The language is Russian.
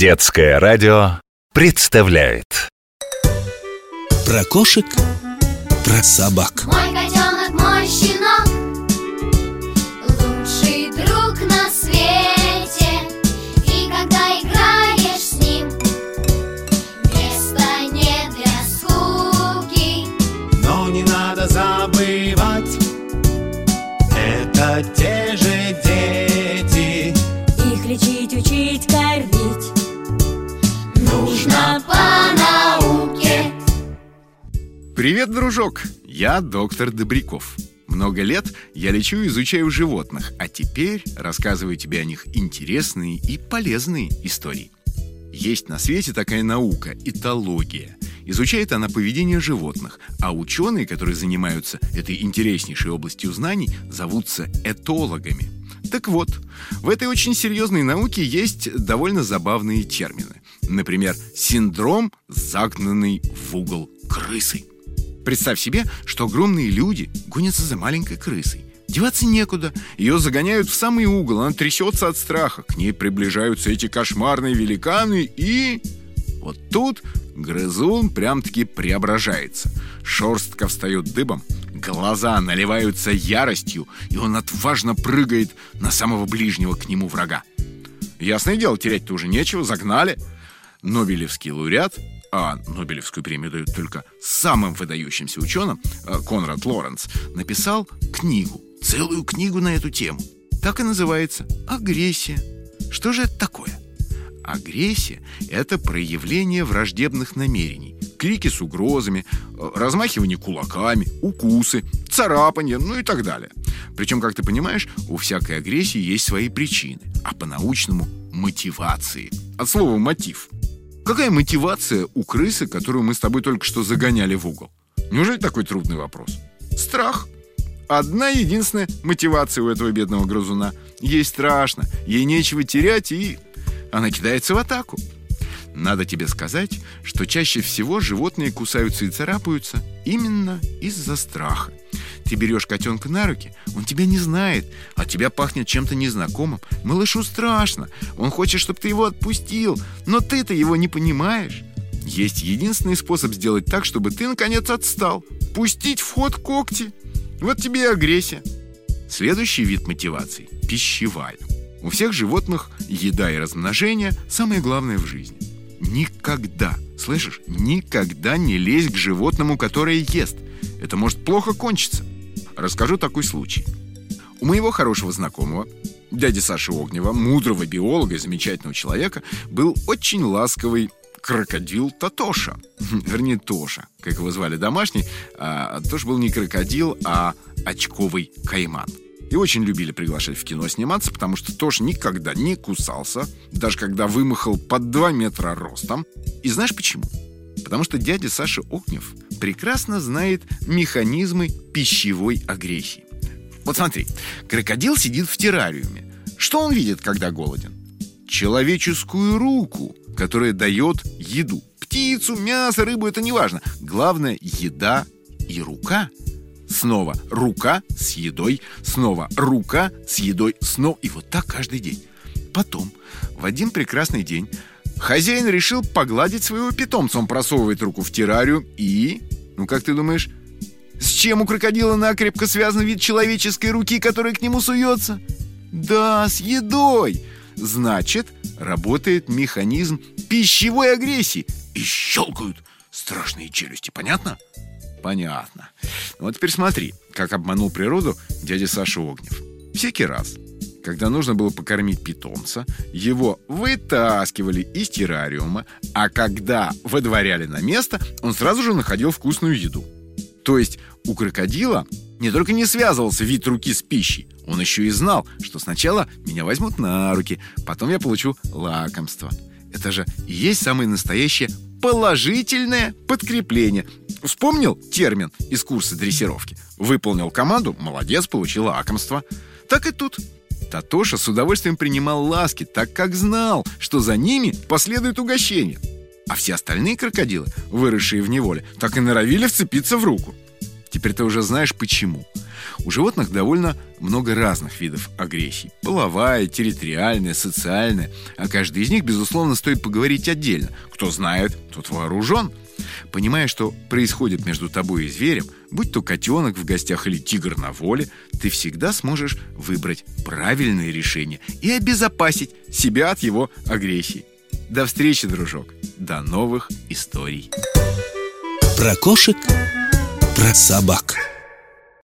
Детское радио представляет. Про кошек, про собак. Мой котенок, мой щенок Лучший друг на свете. И когда играешь с ним Места нет для скуки. Но не надо забывать Это те же дети. Их лечить, учить, кормить Привет, дружок! Я доктор Добряков. Много лет я лечу и изучаю животных, а теперь рассказываю тебе о них интересные и полезные истории. Есть на свете такая наука – этология. Изучает она поведение животных, а ученые, которые занимаются этой интереснейшей областью знаний, зовутся этологами. Так вот, в этой очень серьезной науке есть довольно забавные термины. Например, синдром загнанной в угол крысы. Представь себе, что огромные люди гонятся за маленькой крысой. Деваться некуда. Ее загоняют в самый угол, она трясется от страха. К ней приближаются эти кошмарные великаны и... Вот тут грызун прям-таки преображается. Шерстка встает дыбом, глаза наливаются яростью, и он отважно прыгает на самого ближнего к нему врага. Ясное дело, терять-то уже нечего, загнали. Нобелевский лауреат, а Нобелевскую премию дают только самым выдающимся ученым, э, Конрад Лоренц, написал книгу, целую книгу на эту тему. Так и называется «Агрессия». Что же это такое? Агрессия – это проявление враждебных намерений. Крики с угрозами, э, размахивание кулаками, укусы, царапанье, ну и так далее. Причем, как ты понимаешь, у всякой агрессии есть свои причины, а по-научному – мотивации. От слова «мотив». Какая мотивация у крысы, которую мы с тобой только что загоняли в угол? Неужели такой трудный вопрос? Страх. Одна единственная мотивация у этого бедного грызуна. Ей страшно, ей нечего терять, и она кидается в атаку. Надо тебе сказать, что чаще всего животные кусаются и царапаются именно из-за страха. Ты берешь котенка на руки, он тебя не знает, от тебя пахнет чем-то незнакомым. Малышу страшно, он хочет, чтобы ты его отпустил, но ты-то его не понимаешь. Есть единственный способ сделать так, чтобы ты, наконец, отстал. Пустить в ход когти. Вот тебе и агрессия. Следующий вид мотивации – пищевая. У всех животных еда и размножение – самое главное в жизни. Никогда, слышишь, никогда не лезь к животному, которое ест. Это может плохо кончиться. Расскажу такой случай. У моего хорошего знакомого, дяди Саши Огнева, мудрого биолога и замечательного человека, был очень ласковый крокодил Татоша. Вернее, Тоша, как его звали домашний. А, Тош был не крокодил, а очковый кайман. И очень любили приглашать в кино сниматься, потому что Тош никогда не кусался, даже когда вымахал под 2 метра ростом. И знаешь почему? Потому что дядя Саша Огнев прекрасно знает механизмы пищевой агрессии. Вот смотри, крокодил сидит в террариуме. Что он видит, когда голоден? Человеческую руку, которая дает еду. Птицу, мясо, рыбу, это не важно. Главное – еда и рука. Снова рука с едой, снова рука с едой, снова. И вот так каждый день. Потом, в один прекрасный день, хозяин решил погладить своего питомца. Он просовывает руку в террариум и... Ну, как ты думаешь, с чем у крокодила накрепко связан вид человеческой руки, которая к нему суется? Да, с едой. Значит, работает механизм пищевой агрессии. И щелкают страшные челюсти. Понятно? Понятно. Вот теперь смотри, как обманул природу дядя Саша Огнев. Всякий раз, когда нужно было покормить питомца, его вытаскивали из террариума, а когда выдворяли на место, он сразу же находил вкусную еду. То есть у крокодила не только не связывался вид руки с пищей, он еще и знал, что сначала меня возьмут на руки, потом я получу лакомство. Это же и есть самое настоящее положительное подкрепление. Вспомнил термин из курса дрессировки? Выполнил команду, молодец, получил лакомство. Так и тут. Татоша с удовольствием принимал ласки, так как знал, что за ними последует угощение. А все остальные крокодилы, выросшие в неволе, так и норовили вцепиться в руку. Теперь ты уже знаешь почему. У животных довольно много разных видов агрессий. Половая, территориальная, социальная. О каждой из них, безусловно, стоит поговорить отдельно. Кто знает, тот вооружен. Понимая, что происходит между тобой и зверем, будь то котенок в гостях или тигр на воле, ты всегда сможешь выбрать правильное решение и обезопасить себя от его агрессии. До встречи, дружок. До новых историй. Про кошек, про собак.